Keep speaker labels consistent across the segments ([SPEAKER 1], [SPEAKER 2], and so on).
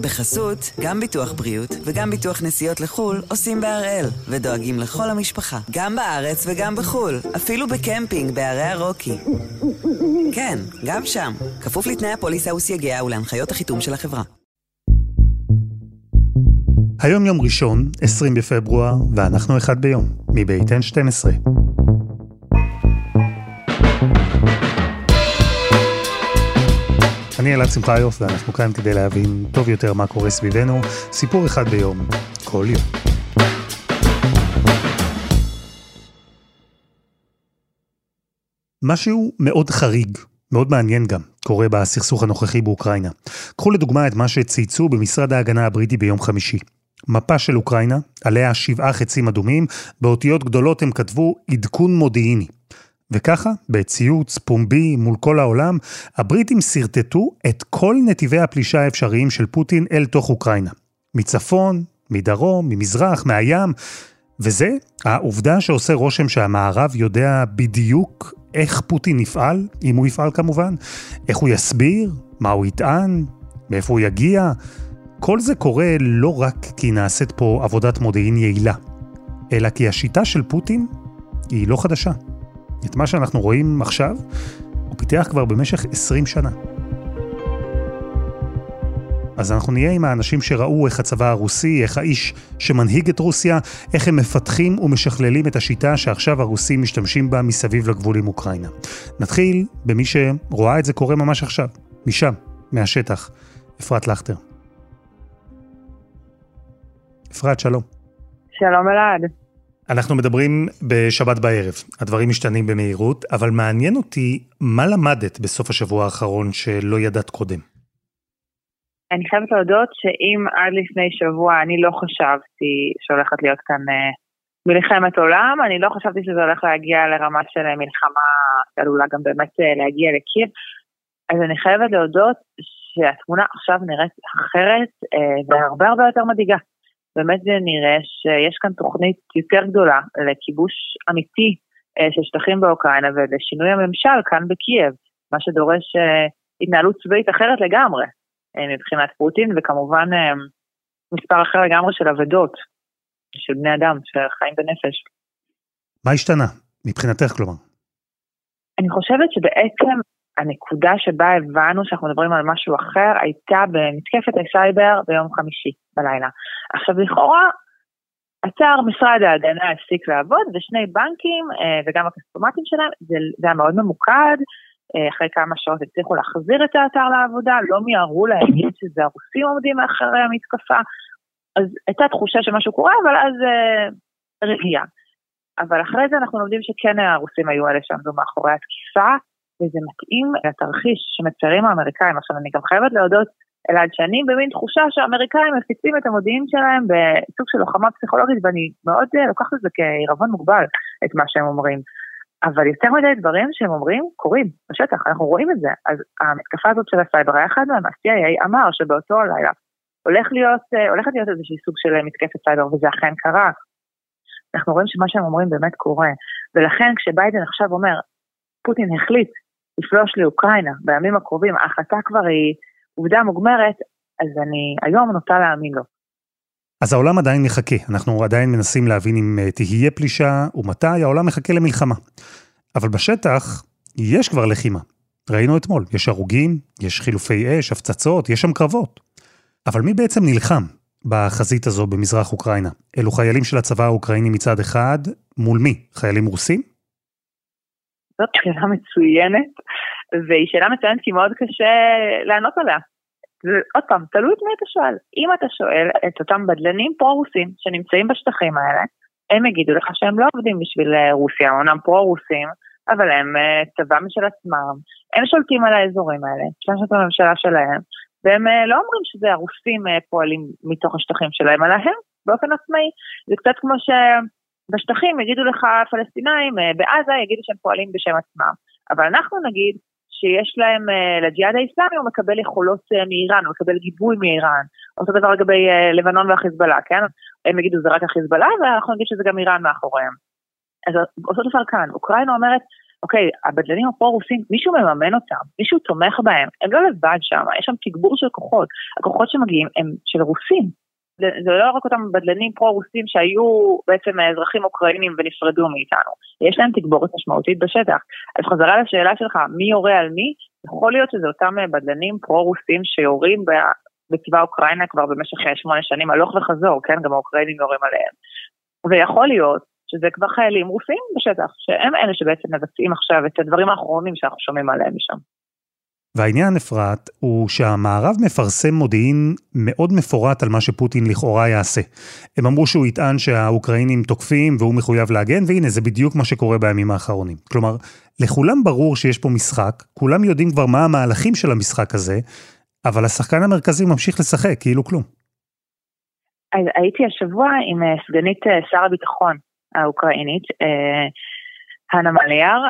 [SPEAKER 1] בחסות, גם ביטוח בריאות וגם ביטוח נסיעות לחו"ל עושים בהראל, ודואגים לכל המשפחה, גם בארץ וגם בחו"ל, אפילו בקמפינג בערי הרוקי. כן, גם שם, כפוף לתנאי הפוליסה וסייגיה ולהנחיות החיתום של החברה.
[SPEAKER 2] היום יום ראשון, 20 בפברואר, ואנחנו אחד ביום, מבית N12. אני אלעד שמחיוף, ואנחנו כאן כדי להבין טוב יותר מה קורה סביבנו, סיפור אחד ביום, כל יום. משהו מאוד חריג, מאוד מעניין גם, קורה בסכסוך הנוכחי באוקראינה. קחו לדוגמה את מה שצייצו במשרד ההגנה הבריטי ביום חמישי. מפה של אוקראינה, עליה שבעה חצים אדומים, באותיות גדולות הם כתבו עדכון מודיעיני. וככה, בציוץ פומבי מול כל העולם, הבריטים שרטטו את כל נתיבי הפלישה האפשריים של פוטין אל תוך אוקראינה. מצפון, מדרום, ממזרח, מהים, וזה העובדה שעושה רושם שהמערב יודע בדיוק איך פוטין יפעל, אם הוא יפעל כמובן, איך הוא יסביר, מה הוא יטען, מאיפה הוא יגיע. כל זה קורה לא רק כי נעשית פה עבודת מודיעין יעילה, אלא כי השיטה של פוטין היא לא חדשה. את מה שאנחנו רואים עכשיו, הוא פיתח כבר במשך 20 שנה. אז אנחנו נהיה עם האנשים שראו איך הצבא הרוסי, איך האיש שמנהיג את רוסיה, איך הם מפתחים ומשכללים את השיטה שעכשיו הרוסים משתמשים בה מסביב לגבול עם אוקראינה. נתחיל במי שרואה את זה קורה ממש עכשיו, משם, מהשטח, אפרת לכטר. אפרת, שלום.
[SPEAKER 3] שלום אלעד.
[SPEAKER 2] אנחנו מדברים בשבת בערב, הדברים משתנים במהירות, אבל מעניין אותי, מה למדת בסוף השבוע האחרון שלא ידעת קודם?
[SPEAKER 3] אני חייבת להודות שאם עד לפני שבוע אני לא חשבתי שהולכת להיות כאן uh, מלחמת עולם, אני לא חשבתי שזה הולך להגיע לרמה של מלחמה שעלולה גם באמת uh, להגיע לקיר, אז אני חייבת להודות שהתמונה עכשיו נראית אחרת והרבה הרבה יותר מדאיגה. באמת זה נראה שיש כאן תוכנית יותר גדולה לכיבוש אמיתי אה, של שטחים באוקראינה ולשינוי הממשל כאן בקייב, מה שדורש אה, התנהלות צבאית אחרת לגמרי אה, מבחינת פוטין, וכמובן מספר אחר לגמרי של אבדות, של בני אדם שחיים בנפש.
[SPEAKER 2] מה השתנה מבחינתך כלומר?
[SPEAKER 3] אני חושבת שבעצם הנקודה שבה הבנו שאנחנו מדברים על משהו אחר הייתה במתקפת הסייבר ביום חמישי בלילה. עכשיו לכאורה, אתר משרד ההגנה הפסיק לעבוד ושני בנקים אה, וגם הכספומטים שלהם, זה, זה היה מאוד ממוקד, אה, אחרי כמה שעות הצליחו להחזיר את האתר לעבודה, לא מיהרו להגיד שזה הרוסים עומדים מאחורי המתקפה, אז הייתה תחושה שמשהו קורה, אבל אז אה, רגיעה. אבל אחרי זה אנחנו לומדים שכן הרוסים היו אלה שעמדו מאחורי התקיפה, וזה מתאים לתרחיש שמציירים האמריקאים. עכשיו אני גם חייבת להודות, אלעד, שאני במין תחושה שהאמריקאים מפיצים את המודיעין שלהם בסוג של לוחמה פסיכולוגית, ואני מאוד אה, לוקחת את זה כעירבון מוגבל, את מה שהם אומרים. אבל יותר מדי דברים שהם אומרים קורים בשטח, אנחנו רואים את זה. אז המתקפה הזאת של הסייבר היה אחד מהם, ה-CIA אמר שבאותו הלילה הולך להיות, אה, הולכת להיות איזושהי סוג של מתקפת סייבר, וזה אכן קרה. אנחנו רואים שמה שהם אומרים באמת קורה. ולכן כשביידן עכשיו אומר, פוטין החליט לפלוש לאוקראינה בימים הקרובים, ההחלטה כבר היא עובדה מוגמרת, אז אני היום נוטה להאמין לו.
[SPEAKER 2] אז העולם עדיין מחכה, אנחנו עדיין מנסים להבין אם אה, תהיה פלישה ומתי העולם מחכה למלחמה. אבל בשטח יש כבר לחימה. ראינו אתמול, יש הרוגים, יש חילופי אש, הפצצות, יש שם קרבות. אבל מי בעצם נלחם בחזית הזו במזרח אוקראינה? אלו חיילים של הצבא האוקראיני מצד אחד, מול מי? חיילים רוסים?
[SPEAKER 3] זאת שאלה מצוינת, והיא שאלה מצוינת כי מאוד קשה לענות עליה. ועוד פעם, תלוי את מי אתה שואל. אם אתה שואל את אותם בדלנים פרו-רוסים שנמצאים בשטחים האלה, הם יגידו לך שהם לא עובדים בשביל אה, רוסיה, אומנם פרו-רוסים, אבל הם אה, צבא משל עצמם, הם שולטים על האזורים האלה, את הממשלה שלהם, והם אה, לא אומרים שזה הרוסים פועלים מתוך השטחים שלהם, אלא הם באופן עצמאי. זה קצת כמו ש... בשטחים יגידו לך פלסטינאים, אה, בעזה יגידו שהם פועלים בשם עצמם. אבל אנחנו נגיד שיש להם, אה, לג'יהאד האיסלאמי הוא מקבל יכולות אה, מאיראן, הוא מקבל גיבוי מאיראן. אותו דבר לגבי לבנון והחיזבאללה, כן? הם יגידו זה רק החיזבאללה, ואנחנו נגיד שזה גם איראן מאחוריהם. אז אותו דבר כאן, אוקראינה אומרת, אוקיי, הבדלנים הפרו-רוסים, מישהו מממן אותם, מישהו תומך בהם, הם לא לבד שם, יש שם תגבור של כוחות, הכוחות שמגיעים הם של רוסים. זה לא רק אותם בדלנים פרו-רוסים שהיו בעצם אזרחים אוקראינים ונפרדו מאיתנו, יש להם תגבורת משמעותית בשטח. אז חזרה לשאלה שלך, מי יורה על מי? יכול להיות שזה אותם בדלנים פרו-רוסים שיורים בצבא אוקראינה כבר במשך שמונה שנים הלוך וחזור, כן? גם האוקראינים יורים עליהם. ויכול להיות שזה כבר חיילים רוסים בשטח, שהם אלה שבעצם מבצעים עכשיו את הדברים האחרונים שאנחנו שומעים עליהם משם.
[SPEAKER 2] והעניין, אפרת, הוא שהמערב מפרסם מודיעין מאוד מפורט על מה שפוטין לכאורה יעשה. הם אמרו שהוא יטען שהאוקראינים תוקפים והוא מחויב להגן, והנה, זה בדיוק מה שקורה בימים האחרונים. כלומר, לכולם ברור שיש פה משחק, כולם יודעים כבר מה המהלכים של המשחק הזה, אבל השחקן המרכזי ממשיך לשחק, כאילו כלום.
[SPEAKER 3] אז הייתי השבוע עם אה, סגנית אה, שר הביטחון האוקראינית, אה, הנה מליאר,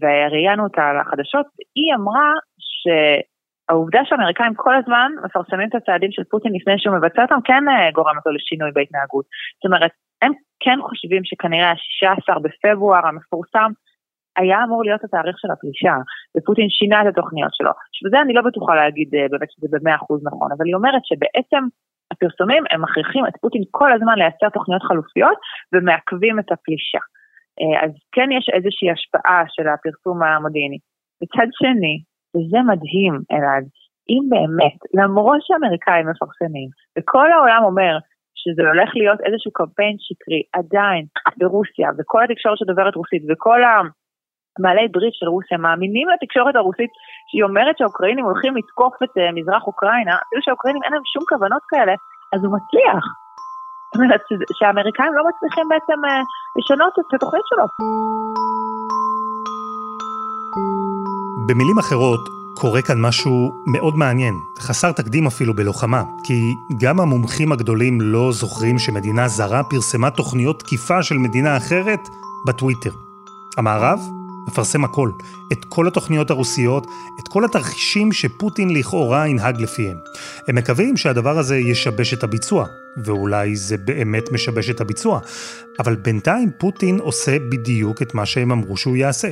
[SPEAKER 3] וראיינו אותה לחדשות, היא אמרה שהעובדה שהאמריקאים כל הזמן מפרסמים את הצעדים של פוטין לפני שהוא מבצע אותם, כן גורם אותו לשינוי בהתנהגות. זאת אומרת, הם כן חושבים שכנראה ה-16 בפברואר המפורסם, היה אמור להיות התאריך של הפלישה, ופוטין שינה את התוכניות שלו. שבזה אני לא בטוחה להגיד באמת שזה במאה אחוז נכון, אבל היא אומרת שבעצם הפרסומים הם מכריחים את פוטין כל הזמן לייצר תוכניות חלופיות ומעכבים את הפלישה. אה, אז כן יש איזושהי השפעה של הפרסום המודיעיני. מצד שני, וזה מדהים, אלעד, אם באמת, למרות שהאמריקאים מפרסמים, וכל העולם אומר שזה הולך להיות איזשהו קמפיין שקרי, עדיין, ברוסיה, וכל התקשורת שדוברת רוסית, וכל בעלי ברית של רוסיה מאמינים לתקשורת הרוסית שהיא אומרת שהאוקראינים הולכים לתקוף את uh, מזרח אוקראינה, אפילו שהאוקראינים אין להם שום כוונות כאלה, אז הוא מצליח. זאת אומרת שהאמריקאים לא מצליחים בעצם uh, לשנות את התוכנית שלו.
[SPEAKER 2] במילים אחרות, קורה כאן משהו מאוד מעניין, חסר תקדים אפילו בלוחמה, כי גם המומחים הגדולים לא זוכרים שמדינה זרה פרסמה תוכניות תקיפה של מדינה אחרת בטוויטר. המערב מפרסם הכל, את כל התוכניות הרוסיות, את כל התרחישים שפוטין לכאורה ינהג לפיהם. הם מקווים שהדבר הזה ישבש את הביצוע, ואולי זה באמת משבש את הביצוע, אבל בינתיים פוטין עושה בדיוק את מה שהם אמרו שהוא יעשה.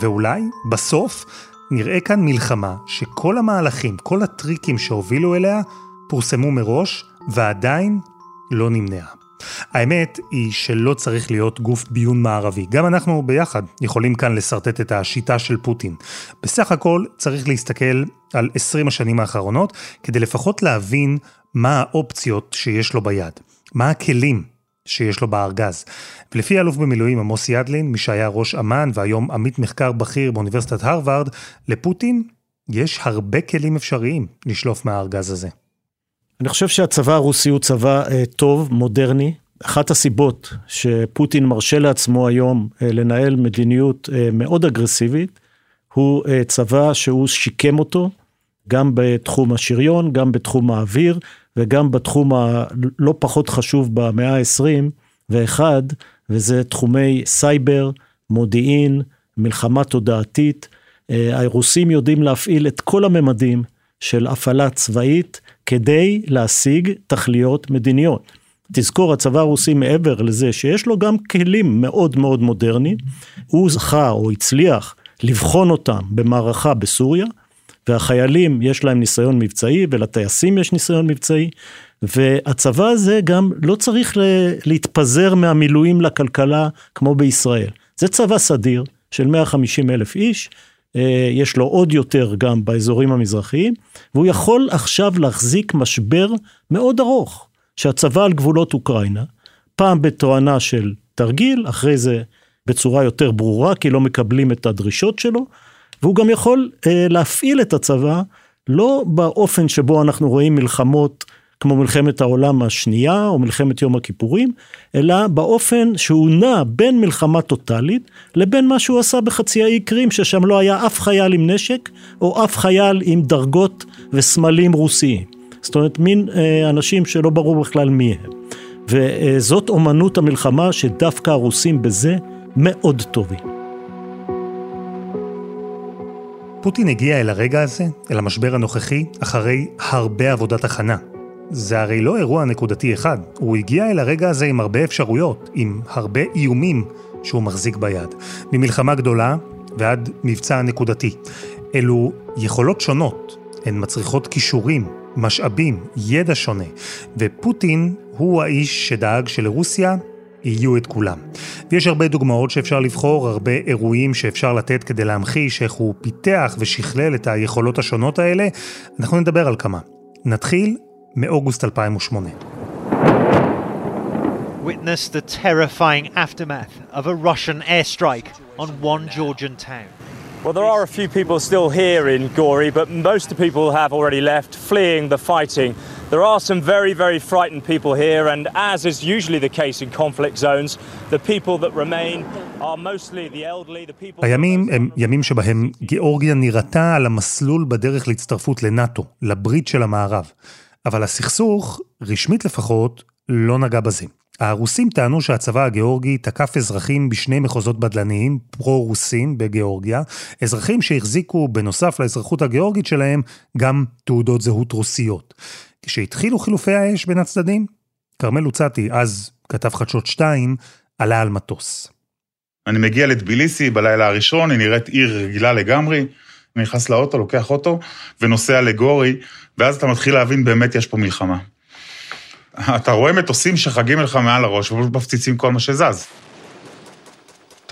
[SPEAKER 2] ואולי, בסוף, נראה כאן מלחמה שכל המהלכים, כל הטריקים שהובילו אליה, פורסמו מראש, ועדיין לא נמנעה. האמת היא שלא צריך להיות גוף ביון מערבי. גם אנחנו ביחד יכולים כאן לשרטט את השיטה של פוטין. בסך הכל צריך להסתכל על 20 השנים האחרונות, כדי לפחות להבין מה האופציות שיש לו ביד. מה הכלים שיש לו בארגז. ולפי אלוף במילואים עמוס ידלין, מי שהיה ראש אמ"ן והיום עמית מחקר בכיר באוניברסיטת הרווארד, לפוטין יש הרבה כלים אפשריים לשלוף מהארגז הזה.
[SPEAKER 4] אני חושב שהצבא הרוסי הוא צבא אה, טוב, מודרני. אחת הסיבות שפוטין מרשה לעצמו היום אה, לנהל מדיניות אה, מאוד אגרסיבית, הוא אה, צבא שהוא שיקם אותו, גם בתחום השריון, גם בתחום האוויר, וגם בתחום הלא פחות חשוב במאה ה-21, וזה תחומי סייבר, מודיעין, מלחמה תודעתית. אה, הרוסים יודעים להפעיל את כל הממדים של הפעלה צבאית כדי להשיג תכליות מדיניות. תזכור, הצבא הרוסי מעבר לזה שיש לו גם כלים מאוד מאוד מודרניים, הוא זכה או הצליח לבחון אותם במערכה בסוריה, והחיילים יש להם ניסיון מבצעי ולטייסים יש ניסיון מבצעי, והצבא הזה גם לא צריך להתפזר מהמילואים לכלכלה כמו בישראל. זה צבא סדיר של 150 אלף איש, אה, יש לו עוד יותר גם באזורים המזרחיים, והוא יכול עכשיו להחזיק משבר מאוד ארוך, שהצבא על גבולות אוקראינה, פעם בתואנה של תרגיל, אחרי זה בצורה יותר ברורה, כי לא מקבלים את הדרישות שלו, והוא גם יכול אה, להפעיל את הצבא, לא באופן שבו אנחנו רואים מלחמות כמו מלחמת העולם השנייה או מלחמת יום הכיפורים, אלא באופן שהוא נע בין מלחמה טוטאלית לבין מה שהוא עשה בחצי האי קרים, ששם לא היה אף חייל עם נשק או אף חייל עם דרגות וסמלים רוסיים. זאת אומרת, מין אה, אנשים שלא ברור בכלל מי הם. וזאת אומנות המלחמה שדווקא הרוסים בזה מאוד טובים.
[SPEAKER 2] פוטין הגיע אל הרגע הזה, אל המשבר הנוכחי, אחרי הרבה עבודת הכנה. זה הרי לא אירוע נקודתי אחד, הוא הגיע אל הרגע הזה עם הרבה אפשרויות, עם הרבה איומים שהוא מחזיק ביד. ממלחמה גדולה, ועד מבצע נקודתי. אלו יכולות שונות, הן מצריכות כישורים, משאבים, ידע שונה, ופוטין הוא האיש שדאג שלרוסיה יהיו את כולם. ויש הרבה דוגמאות שאפשר לבחור, הרבה אירועים שאפשר לתת כדי להמחיש איך הוא פיתח ושכלל את היכולות השונות האלה. אנחנו נדבר על כמה. נתחיל מאוגוסט 2008.
[SPEAKER 5] Witness the terrifying aftermath of a Russian airstrike on one Georgian town.
[SPEAKER 6] Well, there are a few people still here in Gori, but most of the people have already left, fleeing the fighting. There are some very, very frightened people here, and as is usually the case in conflict zones, the people that remain are mostly the elderly, the people...
[SPEAKER 2] הימים הם ימים שבהם גיאורגיה נראתה על המסלול בדרך להצטרפות לנאט"ו, לברית של המערב. אבל הסכסוך, רשמית לפחות, לא נגע בזה. הרוסים טענו שהצבא הגיאורגי תקף אזרחים בשני מחוזות בדלניים, פרו-רוסים בגיאורגיה, אזרחים שהחזיקו בנוסף לאזרחות הגיאורגית שלהם גם תעודות זהות רוסיות. כשהתחילו חילופי האש בין הצדדים, כרמל לוצאטי, אז כתב חדשות 2, עלה על מטוס.
[SPEAKER 7] אני מגיע לטביליסי בלילה הראשון, היא נראית עיר רגילה לגמרי, אני נכנס לאוטו, לוקח אוטו ונוסע לגורי, ואז אתה מתחיל להבין באמת יש פה מלחמה. אתה רואה מטוסים שחגים לך מעל הראש ופשוט מפציצים כל מה שזז.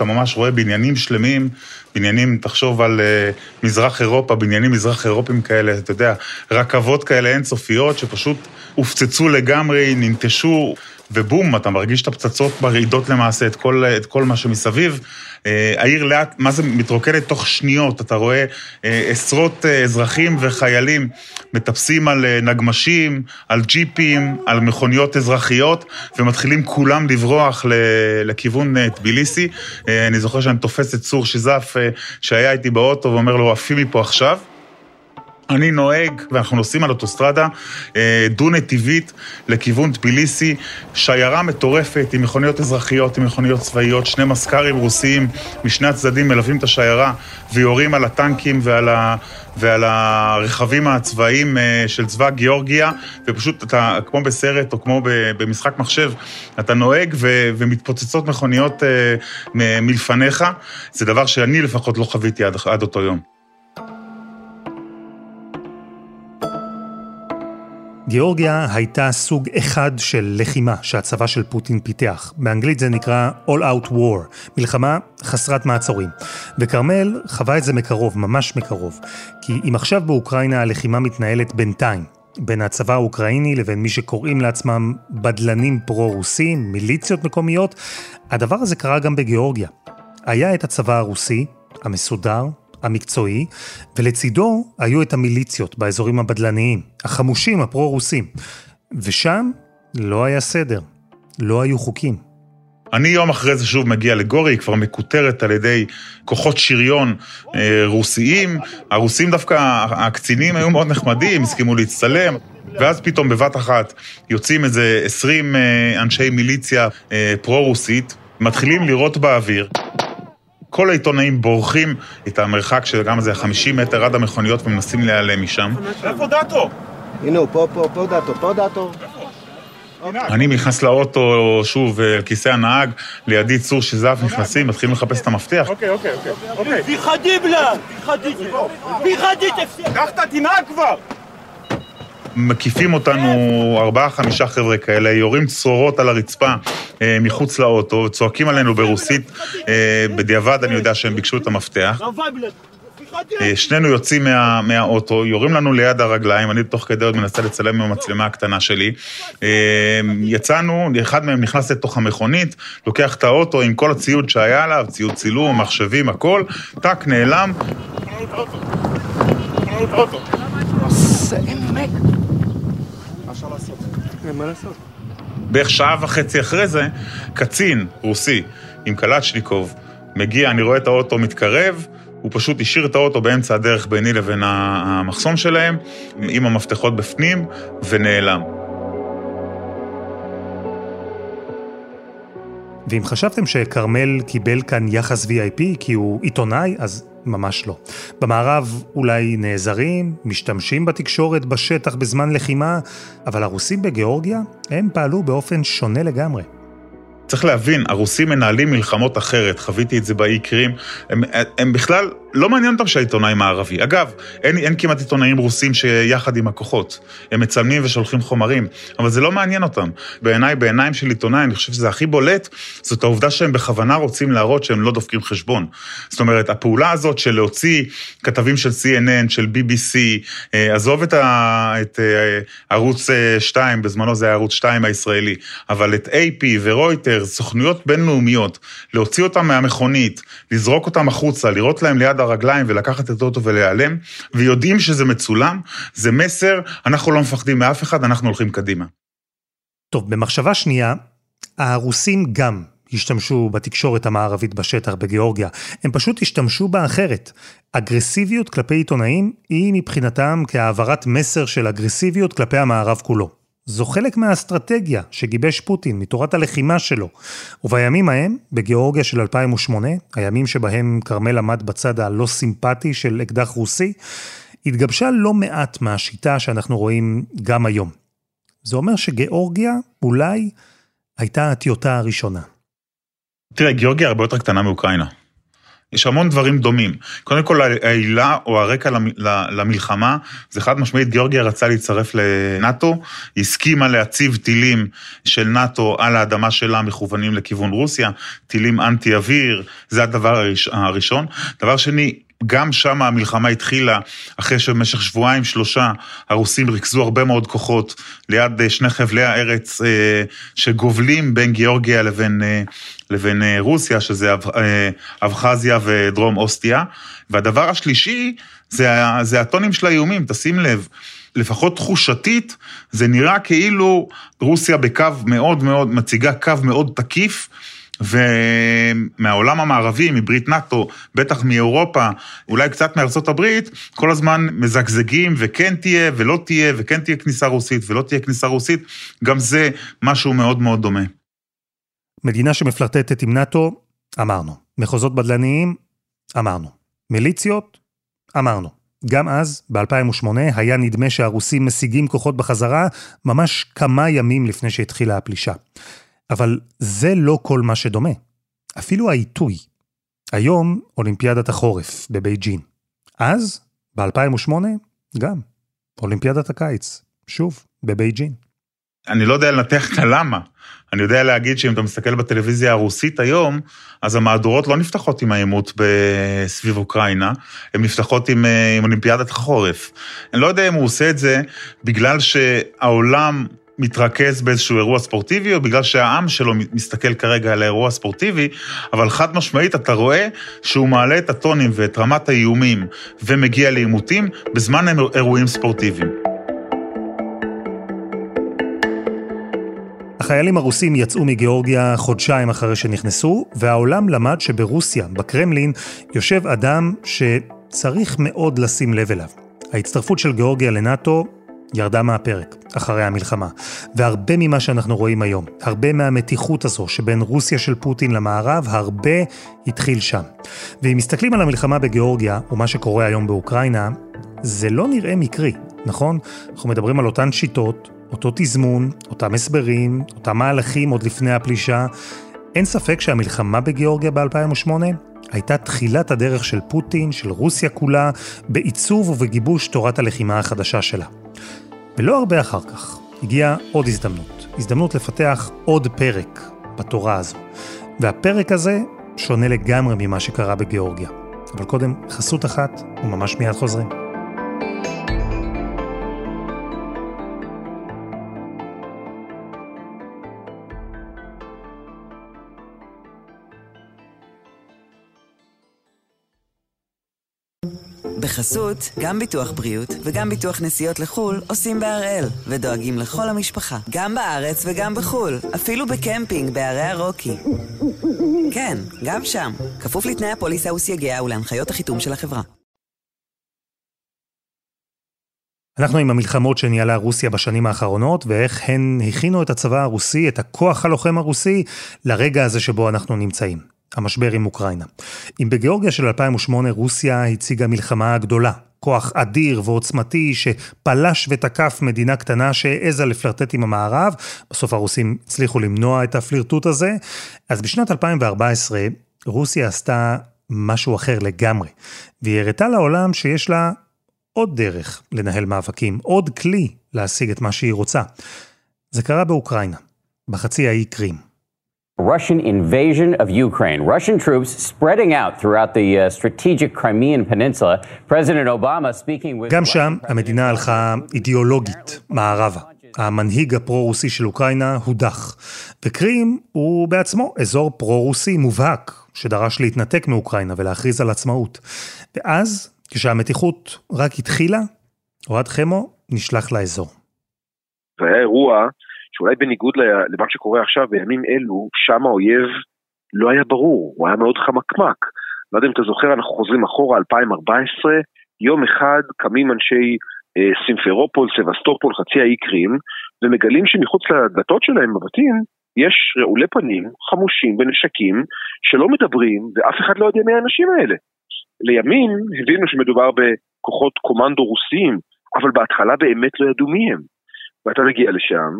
[SPEAKER 7] אתה ממש רואה בניינים שלמים, בניינים, תחשוב על uh, מזרח אירופה, בניינים מזרח אירופיים כאלה, אתה יודע, רכבות כאלה אינסופיות שפשוט הופצצו לגמרי, ננטשו, ובום, אתה מרגיש את הפצצות מרעידות למעשה את כל, את כל מה שמסביב. אה, העיר לאט, מה זה מתרוקנת תוך שניות, אתה רואה אה, עשרות אה, אזרחים וחיילים מטפסים על נגמשים, על ג'יפים, על מכוניות אזרחיות, ומתחילים כולם לברוח לכיוון טביליסי. אני זוכר שאני תופס את צור שיזף שהיה איתי באוטו ואומר לו, עפי מפה עכשיו. אני נוהג, ואנחנו נוסעים על אוטוסטרדה אה, דו-נתיבית לכיוון טביליסי, שיירה מטורפת עם מכוניות אזרחיות, עם מכוניות צבאיות, שני מזכ"רים רוסיים משני הצדדים מלווים את השיירה ויורים על הטנקים ועל, ה, ועל הרכבים הצבאיים אה, של צבא גיאורגיה, ופשוט אתה, כמו בסרט או כמו במשחק מחשב, אתה נוהג ו, ומתפוצצות מכוניות אה, מלפניך. זה דבר שאני לפחות לא חוויתי עד, עד אותו יום.
[SPEAKER 2] גיאורגיה הייתה סוג אחד של לחימה שהצבא של פוטין פיתח. באנגלית זה נקרא All Out War, מלחמה חסרת מעצורים. וכרמל חווה את זה מקרוב, ממש מקרוב. כי אם עכשיו באוקראינה הלחימה מתנהלת בינתיים, בין הצבא האוקראיני לבין מי שקוראים לעצמם בדלנים פרו-רוסים, מיליציות מקומיות, הדבר הזה קרה גם בגיאורגיה. היה את הצבא הרוסי, המסודר, המקצועי, ולצידו היו את המיליציות באזורים הבדלניים, החמושים הפרו-רוסים. ושם לא היה סדר, לא היו חוקים.
[SPEAKER 7] אני יום אחרי זה שוב מגיע לגורי, היא כבר מקוטרת על ידי כוחות שריון אה, רוסיים. הרוסים דווקא, הקצינים היו מאוד נחמדים, הסכימו להצטלם. ואז פתאום בבת אחת יוצאים איזה 20 אה, אנשי מיליציה אה, פרו-רוסית, מתחילים לירות באוויר. כל העיתונאים בורחים את המרחק של גם איזה 50 מטר עד המכוניות ומנסים להיעלם משם.
[SPEAKER 8] איפה דאטו? הנה הוא, פה, פה, פה דאטו, פה דאטו.
[SPEAKER 7] אני נכנס לאוטו שוב על כיסא הנהג, לידי צור שזף נכנסים, מתחילים לחפש את המפתח.
[SPEAKER 8] אוקיי, אוקיי, אוקיי. פיחדיבלה! פיחדיבלה! קח את התינק כבר!
[SPEAKER 7] מקיפים אותנו ארבעה, חמישה חבר'ה כאלה, יורים צרורות על הרצפה אה, מחוץ לאוטו, צועקים עלינו ברוסית. אה, בדיעבד אני יודע שהם ביקשו את המפתח. אה, שנינו יוצאים מה, מהאוטו, יורים לנו ליד הרגליים, אני תוך כדי עוד מנסה לצלם עם המצלמה הקטנה שלי. יצאנו, אחד מהם נכנס לתוך המכונית, לוקח את האוטו עם כל הציוד שהיה עליו, ציוד צילום, מחשבים, הכל, טאק, נעלם. בערך שעה וחצי אחרי זה, קצין רוסי עם קלצ'ניקוב מגיע, אני רואה את האוטו מתקרב, הוא פשוט השאיר את האוטו באמצע הדרך ביני לבין המחסום שלהם, עם המפתחות בפנים, ונעלם.
[SPEAKER 2] ואם חשבתם שכרמל קיבל כאן יחס VIP כי הוא עיתונאי, אז ממש לא. במערב אולי נעזרים, משתמשים בתקשורת בשטח בזמן לחימה, אבל הרוסים בגיאורגיה, הם פעלו באופן שונה לגמרי.
[SPEAKER 7] צריך להבין, הרוסים מנהלים מלחמות אחרת, חוויתי את זה באי קרים, הם, הם בכלל, לא מעניין אותם שהעיתונאים הערבי. אגב, אין, אין כמעט עיתונאים רוסים שיחד עם הכוחות, הם מצלמים ושולחים חומרים, אבל זה לא מעניין אותם. בעיניי, בעיניים של עיתונאי, אני חושב שזה הכי בולט, זאת העובדה שהם בכוונה רוצים להראות שהם לא דופקים חשבון. זאת אומרת, הפעולה הזאת של להוציא כתבים של CNN, של BBC, אה, עזוב את, ה, את אה, ערוץ 2, אה, בזמנו זה היה ערוץ 2 הישראלי, אבל את AP ורויטר, סוכנויות בינלאומיות, להוציא אותם מהמכונית, לזרוק אותם החוצה, לראות להם ליד הרגליים ולקחת את האוטו ולהיעלם, ויודעים שזה מצולם, זה מסר, אנחנו לא מפחדים מאף אחד, אנחנו הולכים קדימה.
[SPEAKER 2] טוב, במחשבה שנייה, הרוסים גם השתמשו בתקשורת המערבית בשטח בגיאורגיה, הם פשוט השתמשו בה אחרת. אגרסיביות כלפי עיתונאים היא מבחינתם כהעברת מסר של אגרסיביות כלפי המערב כולו. זו חלק מהאסטרטגיה שגיבש פוטין מתורת הלחימה שלו. ובימים ההם, בגיאורגיה של 2008, הימים שבהם כרמל עמד בצד הלא סימפטי של אקדח רוסי, התגבשה לא מעט מהשיטה שאנחנו רואים גם היום. זה אומר שגיאורגיה אולי הייתה הטיוטה הראשונה.
[SPEAKER 7] תראה, גיאורגיה הרבה יותר קטנה מאוקראינה. יש המון דברים דומים. קודם כל, העילה או הרקע למלחמה, זה חד משמעית, גיאורגיה רצה להצטרף לנאט"ו, הסכימה להציב טילים של נאט"ו על האדמה שלה מכוונים לכיוון רוסיה, טילים אנטי אוויר, זה הדבר הראשון. דבר שני, גם שם המלחמה התחילה אחרי שבמשך שבועיים שלושה הרוסים ריכזו הרבה מאוד כוחות ליד אה, שני חבלי הארץ אה, שגובלים בין גיאורגיה לבין, אה, לבין רוסיה, שזה אבחזיה ודרום אוסטיה. והדבר השלישי זה, זה הטונים של האיומים, תשים לב. לפחות תחושתית, זה נראה כאילו רוסיה בקו מאוד מאוד, מציגה קו מאוד תקיף, ומהעולם המערבי, מברית נאט"ו, בטח מאירופה, אולי קצת מארצות הברית, כל הזמן מזגזגים וכן תהיה ולא תהיה, וכן תהיה כניסה רוסית ולא תהיה כניסה רוסית, גם זה משהו מאוד מאוד דומה.
[SPEAKER 2] מדינה שמפלרטטת עם נאט"ו, אמרנו. מחוזות בדלניים, אמרנו. מיליציות, אמרנו. גם אז, ב-2008, היה נדמה שהרוסים משיגים כוחות בחזרה ממש כמה ימים לפני שהתחילה הפלישה. אבל זה לא כל מה שדומה. אפילו העיתוי. היום אולימפיאדת החורף בבייג'ין. אז, ב-2008, גם. אולימפיאדת הקיץ, שוב, בבייג'ין.
[SPEAKER 7] אני לא יודע לנתח את הלמה. אני יודע להגיד שאם אתה מסתכל בטלוויזיה הרוסית היום, אז המהדורות לא נפתחות עם העימות סביב אוקראינה, הן נפתחות עם, אה, עם אולימפיאדת החורף. אני לא יודע אם הוא עושה את זה בגלל שהעולם מתרכז באיזשהו אירוע ספורטיבי, או בגלל שהעם שלו מסתכל כרגע על האירוע הספורטיבי, אבל חד משמעית אתה רואה שהוא מעלה את הטונים ואת רמת האיומים ומגיע לעימותים בזמן אירועים ספורטיביים.
[SPEAKER 2] החיילים הרוסים יצאו מגיאורגיה חודשיים אחרי שנכנסו, והעולם למד שברוסיה, בקרמלין, יושב אדם שצריך מאוד לשים לב אליו. ההצטרפות של גיאורגיה לנאט"ו ירדה מהפרק אחרי המלחמה. והרבה ממה שאנחנו רואים היום, הרבה מהמתיחות הזו שבין רוסיה של פוטין למערב, הרבה התחיל שם. ואם מסתכלים על המלחמה בגיאורגיה, ומה שקורה היום באוקראינה, זה לא נראה מקרי, נכון? אנחנו מדברים על אותן שיטות, אותו תזמון, אותם הסברים, אותם מהלכים עוד לפני הפלישה. אין ספק שהמלחמה בגיאורגיה ב-2008 הייתה תחילת הדרך של פוטין, של רוסיה כולה, בעיצוב ובגיבוש תורת הלחימה החדשה שלה. ולא הרבה אחר כך הגיעה עוד הזדמנות, הזדמנות לפתח עוד פרק בתורה הזו. והפרק הזה שונה לגמרי ממה שקרה בגיאורגיה. אבל קודם, חסות אחת, וממש מיד חוזרים.
[SPEAKER 1] בחסות, גם ביטוח בריאות וגם ביטוח נסיעות לחו"ל עושים בהראל, ודואגים לכל המשפחה, גם בארץ וגם בחו"ל, אפילו בקמפינג בערי הרוקי. כן, גם שם, כפוף לתנאי הפוליסה וסייגיה ולהנחיות החיתום של החברה.
[SPEAKER 2] אנחנו עם המלחמות שניהלה רוסיה בשנים האחרונות, ואיך הן הכינו את הצבא הרוסי, את הכוח הלוחם הרוסי, לרגע הזה שבו אנחנו נמצאים. המשבר עם אוקראינה. אם בגיאורגיה של 2008 רוסיה הציגה מלחמה גדולה, כוח אדיר ועוצמתי שפלש ותקף מדינה קטנה שהעזה לפלרטט עם המערב. בסוף הרוסים הצליחו למנוע את הפלירטוט הזה. אז בשנת 2014 רוסיה עשתה משהו אחר לגמרי, והיא הראתה לעולם שיש לה עוד דרך לנהל מאבקים, עוד כלי להשיג את מה שהיא רוצה. זה קרה באוקראינה, בחצי האי קרים.
[SPEAKER 9] Russian invasion of Ukraine. Russian troops spreading out throughout the uh, strategic Crimean Peninsula. President Obama speaking with...
[SPEAKER 2] גם שם המדינה הלכה אידיאולוגית, מערבה. המנהיג הפרו-רוסי של אוקראינה הודח. וקרים הוא בעצמו אזור פרו-רוסי מובהק, שדרש להתנתק מאוקראינה ולהכריז על עצמאות. ואז, כשהמתיחות רק התחילה, אוהד חמו נשלח לאזור.
[SPEAKER 10] זה היה אירוע שאולי בניגוד למה שקורה עכשיו בימים אלו, שם האויב לא היה ברור, הוא היה מאוד חמקמק. לא יודע אם אתה זוכר, אנחנו חוזרים אחורה, 2014, יום אחד קמים אנשי אה, סימפרופול, סבסטופול, חצי האי קרים, ומגלים שמחוץ לדלתות שלהם בבתים, יש רעולי פנים חמושים בנשקים שלא מדברים, ואף אחד לא יודע מי האנשים האלה. לימים הבינו שמדובר בכוחות קומנדו רוסיים, אבל בהתחלה באמת לא ידעו מי הם. ואתה מגיע לשם,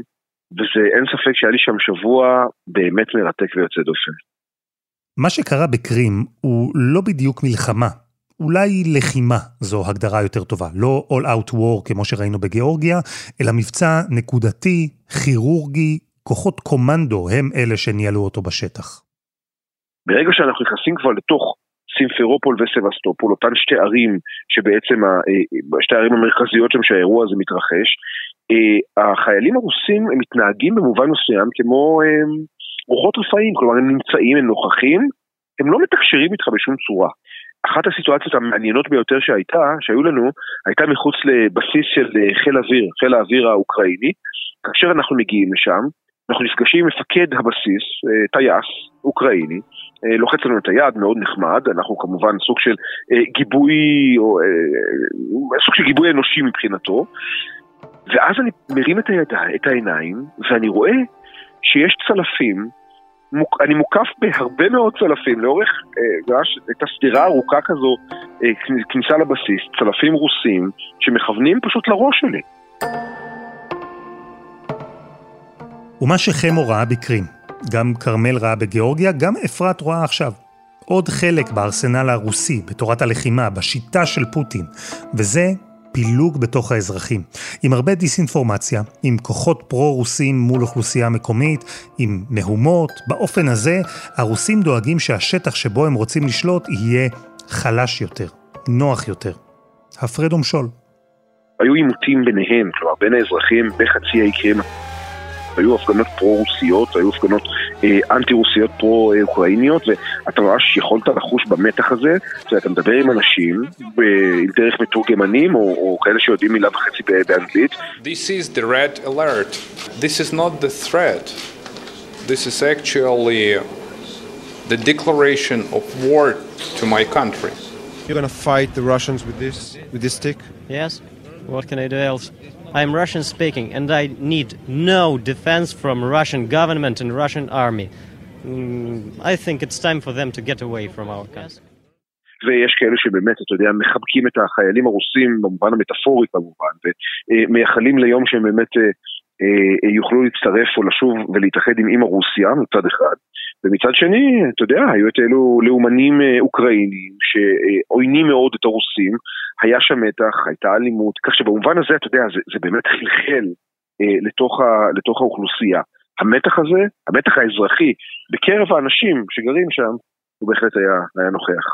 [SPEAKER 10] וזה אין ספק שהיה לי שם שבוע באמת מרתק ויוצא דופן.
[SPEAKER 2] מה שקרה בקרים הוא לא בדיוק מלחמה, אולי לחימה זו הגדרה יותר טובה, לא all out war כמו שראינו בגיאורגיה, אלא מבצע נקודתי, כירורגי, כוחות קומנדו הם אלה שניהלו אותו בשטח.
[SPEAKER 10] ברגע שאנחנו נכנסים כבר לתוך סימפרופול וסבסטופול, אותן שתי ערים שבעצם, אה, שתי הערים המרכזיות שם שהאירוע הזה מתרחש, החיילים הרוסים הם מתנהגים במובן מסוים כמו אה, רוחות רפאים, כלומר הם נמצאים, הם נוכחים, הם לא מתקשרים איתך בשום צורה. אחת הסיטואציות המעניינות ביותר שהייתה, שהיו לנו, הייתה מחוץ לבסיס של חיל אוויר, חיל האוויר האוקראיני. כאשר אנחנו מגיעים לשם, אנחנו נפגשים עם מפקד הבסיס, טייס אוקראיני, לוחץ לנו את היד, מאוד נחמד, אנחנו כמובן סוג של גיבוי, או סוג של גיבוי אנושי מבחינתו. ואז אני מרים את הידיים, את העיניים, ואני רואה שיש צלפים, מוק, אני מוקף בהרבה מאוד צלפים, לאורך, אה, הייתה סתירה ארוכה כזו, אה, כניסה לבסיס, צלפים רוסים, שמכוונים פשוט לראש שלי.
[SPEAKER 2] ומה שחמו ראה בקרים, גם כרמל ראה בגיאורגיה, גם אפרת רואה עכשיו. עוד חלק בארסנל הרוסי, בתורת הלחימה, בשיטה של פוטין, וזה פילוג בתוך האזרחים, עם הרבה דיסאינפורמציה, עם כוחות פרו-רוסים מול אוכלוסייה מקומית, עם מהומות. באופן הזה, הרוסים דואגים שהשטח שבו הם רוצים לשלוט יהיה חלש יותר, נוח יותר. הפרד ומשול.
[SPEAKER 10] היו עימותים ביניהם, כלומר בין האזרחים בחצי האי קרים היו הפגנות פרו-רוסיות, היו הפגנות אה, אנטי-רוסיות פרו-אוקראיניות, ואתה ממש יכולת לחוש במתח הזה, ואתה מדבר עם אנשים ב- דרך מתורגמנים, או, או כאלה שיודעים מילה וחצי באנגלית.
[SPEAKER 11] This is the red alert. This is not the threat. This is actually the declaration of war to my country.
[SPEAKER 12] You're gonna fight the Russians with this, with this stick?
[SPEAKER 13] Yes. What can I do else? I'm Russian speaking and I need no defense from Russian government and Russian army. Mm, I think it's time for them to get away from our country.
[SPEAKER 10] ויש כאלה שבאמת, אתה יודע, מחבקים את החיילים הרוסים במובן המטאפורי כמובן, ומייחלים ליום שהם באמת יוכלו להצטרף או לשוב ולהתאחד עם אימא רוסיה מצד אחד, ומצד שני, אתה יודע, היו את אלו לאומנים אוקראינים שעוינים מאוד את הרוסים, היה שם מתח, הייתה אלימות, כך שבמובן הזה, אתה יודע, זה, זה באמת חלחל אה, לתוך, ה, לתוך האוכלוסייה. המתח הזה, המתח האזרחי, בקרב האנשים שגרים שם, הוא בהחלט היה, היה נוכח.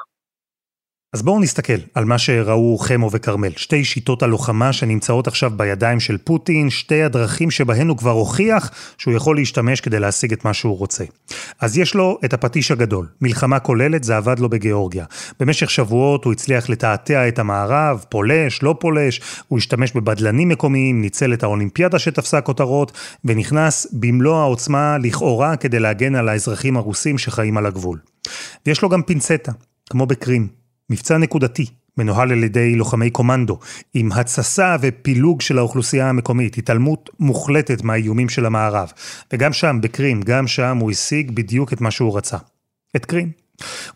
[SPEAKER 2] אז בואו נסתכל על מה שראו חמו וכרמל. שתי שיטות הלוחמה שנמצאות עכשיו בידיים של פוטין, שתי הדרכים שבהן הוא כבר הוכיח שהוא יכול להשתמש כדי להשיג את מה שהוא רוצה. אז יש לו את הפטיש הגדול, מלחמה כוללת, זה עבד לו בגיאורגיה. במשך שבועות הוא הצליח לתעתע את המערב, פולש, לא פולש, הוא השתמש בבדלנים מקומיים, ניצל את האולימפיאדה שתפסה כותרות, ונכנס במלוא העוצמה לכאורה כדי להגן על האזרחים הרוסים שחיים על הגבול. ויש לו גם פינצטה, כמו בקרים. מבצע נקודתי, מנוהל על ידי לוחמי קומנדו, עם התססה ופילוג של האוכלוסייה המקומית, התעלמות מוחלטת מהאיומים של המערב. וגם שם, בקרים, גם שם הוא השיג בדיוק את מה שהוא רצה. את קרים.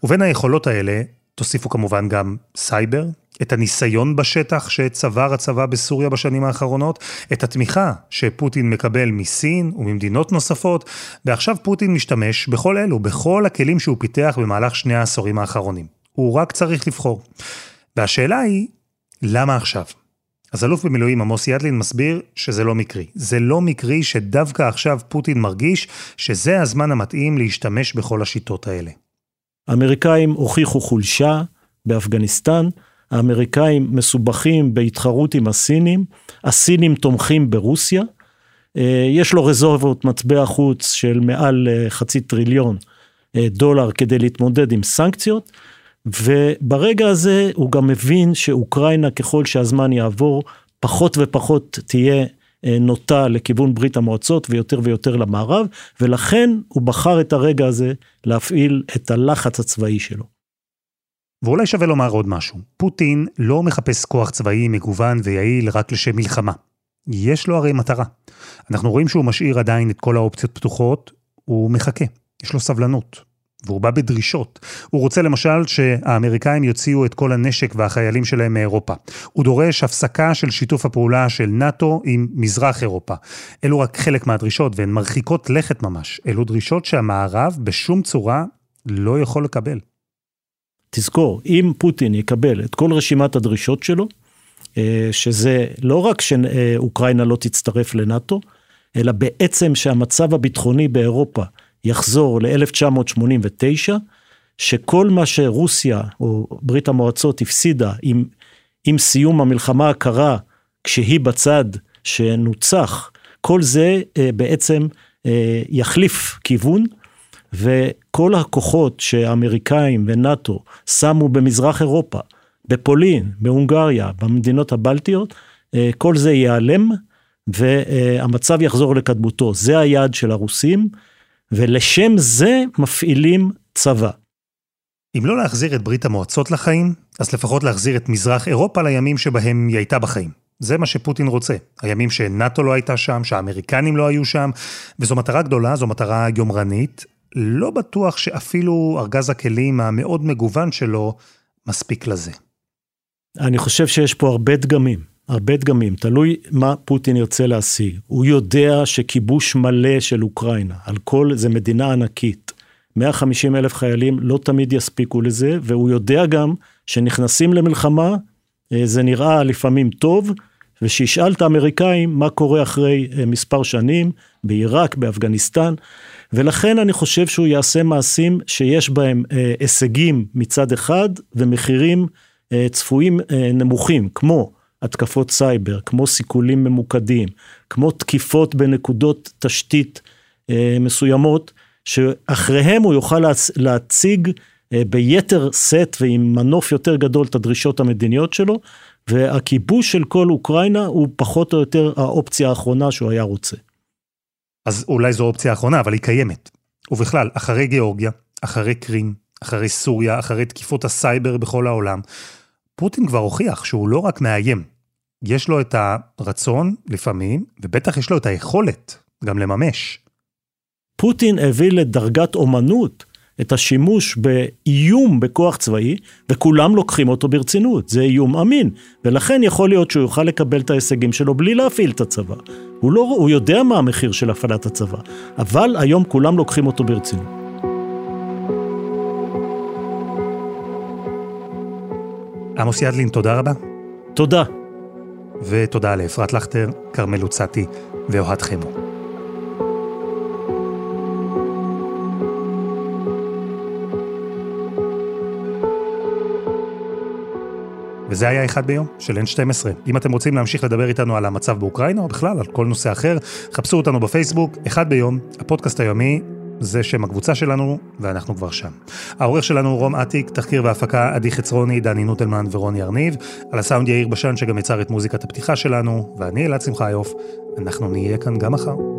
[SPEAKER 2] ובין היכולות האלה, תוסיפו כמובן גם סייבר, את הניסיון בשטח שצבר הצבא בסוריה בשנים האחרונות, את התמיכה שפוטין מקבל מסין וממדינות נוספות, ועכשיו פוטין משתמש בכל אלו, בכל הכלים שהוא פיתח במהלך שני העשורים האחרונים. הוא רק צריך לבחור. והשאלה היא, למה עכשיו? אז אלוף במילואים עמוס ידלין מסביר שזה לא מקרי. זה לא מקרי שדווקא עכשיו פוטין מרגיש שזה הזמן המתאים להשתמש בכל השיטות האלה.
[SPEAKER 4] האמריקאים הוכיחו חולשה באפגניסטן, האמריקאים מסובכים בהתחרות עם הסינים, הסינים תומכים ברוסיה, אה, יש לו רזורבות מטבע חוץ של מעל אה, חצי טריליון אה, דולר כדי להתמודד עם סנקציות, וברגע הזה הוא גם מבין שאוקראינה ככל שהזמן יעבור, פחות ופחות תהיה נוטה לכיוון ברית המועצות ויותר ויותר למערב, ולכן הוא בחר את הרגע הזה להפעיל את הלחץ הצבאי שלו.
[SPEAKER 2] ואולי שווה לומר עוד משהו. פוטין לא מחפש כוח צבאי מגוון ויעיל רק לשם מלחמה. יש לו הרי מטרה. אנחנו רואים שהוא משאיר עדיין את כל האופציות פתוחות, הוא מחכה, יש לו סבלנות. והוא בא בדרישות. הוא רוצה למשל שהאמריקאים יוציאו את כל הנשק והחיילים שלהם מאירופה. הוא דורש הפסקה של שיתוף הפעולה של נאט"ו עם מזרח אירופה. אלו רק חלק מהדרישות והן מרחיקות לכת ממש. אלו דרישות שהמערב בשום צורה לא יכול לקבל.
[SPEAKER 4] תזכור, אם פוטין יקבל את כל רשימת הדרישות שלו, אה, שזה לא רק שאוקראינה לא תצטרף לנאטו, אלא בעצם שהמצב הביטחוני באירופה יחזור ל-1989, שכל מה שרוסיה או ברית המועצות הפסידה עם, עם סיום המלחמה הקרה, כשהיא בצד שנוצח, כל זה אה, בעצם אה, יחליף כיוון, וכל הכוחות שהאמריקאים ונאט"ו שמו במזרח אירופה, בפולין, בהונגריה, במדינות הבלטיות, אה, כל זה ייעלם והמצב יחזור לקדמותו. זה היעד של הרוסים, ולשם זה מפעילים צבא.
[SPEAKER 2] אם לא להחזיר את ברית המועצות לחיים, אז לפחות להחזיר את מזרח אירופה לימים שבהם היא הייתה בחיים. זה מה שפוטין רוצה. הימים שנאט"ו לא הייתה שם, שהאמריקנים לא היו שם, וזו מטרה גדולה, זו מטרה יומרנית, לא בטוח שאפילו ארגז הכלים המאוד מגוון שלו מספיק לזה.
[SPEAKER 4] אני חושב שיש פה הרבה דגמים, הרבה דגמים, תלוי מה פוטין ירצה להשיג. הוא יודע שכיבוש מלא של אוקראינה, על כל, זה מדינה ענקית. 150 אלף חיילים לא תמיד יספיקו לזה, והוא יודע גם שנכנסים למלחמה, אה, זה נראה לפעמים טוב, ושישאל את האמריקאים מה קורה אחרי אה, מספר שנים, בעיראק, באפגניסטן, ולכן אני חושב שהוא יעשה מעשים שיש בהם אה, הישגים מצד אחד ומחירים צפויים נמוכים, כמו התקפות סייבר, כמו סיכולים ממוקדים, כמו תקיפות בנקודות תשתית אה, מסוימות, שאחריהם הוא יוכל להצ... להציג אה, ביתר סט ועם מנוף יותר גדול את הדרישות המדיניות שלו, והכיבוש של כל אוקראינה הוא פחות או יותר האופציה האחרונה שהוא היה רוצה.
[SPEAKER 2] אז אולי זו אופציה אחרונה, אבל היא קיימת. ובכלל, אחרי גיאורגיה, אחרי קרים, אחרי סוריה, אחרי תקיפות הסייבר בכל העולם, פוטין כבר הוכיח שהוא לא רק מאיים, יש לו את הרצון, לפעמים, ובטח יש לו את היכולת גם לממש.
[SPEAKER 4] פוטין הביא לדרגת אומנות את השימוש באיום בכוח צבאי, וכולם לוקחים אותו ברצינות, זה איום אמין, ולכן יכול להיות שהוא יוכל לקבל את ההישגים שלו בלי להפעיל את הצבא. הוא, לא, הוא יודע מה המחיר של הפעלת הצבא, אבל היום כולם לוקחים אותו ברצינות.
[SPEAKER 2] עמוס ידלין, תודה רבה.
[SPEAKER 4] תודה.
[SPEAKER 2] ותודה לאפרת לכטר, כרמל לוצתי ואוהד חמו. וזה היה אחד ביום של N12. אם אתם רוצים להמשיך לדבר איתנו על המצב באוקראינה, או בכלל על כל נושא אחר, חפשו אותנו בפייסבוק, אחד ביום, הפודקאסט היומי, זה שם הקבוצה שלנו, ואנחנו כבר שם. העורך שלנו רום אטיק, תחקיר והפקה עדי חצרוני, דני נוטלמן ורוני ארניב, על הסאונד יאיר בשן שגם יצר את מוזיקת הפתיחה שלנו, ואני אלעד שמחיוף, אנחנו נהיה כאן גם מחר.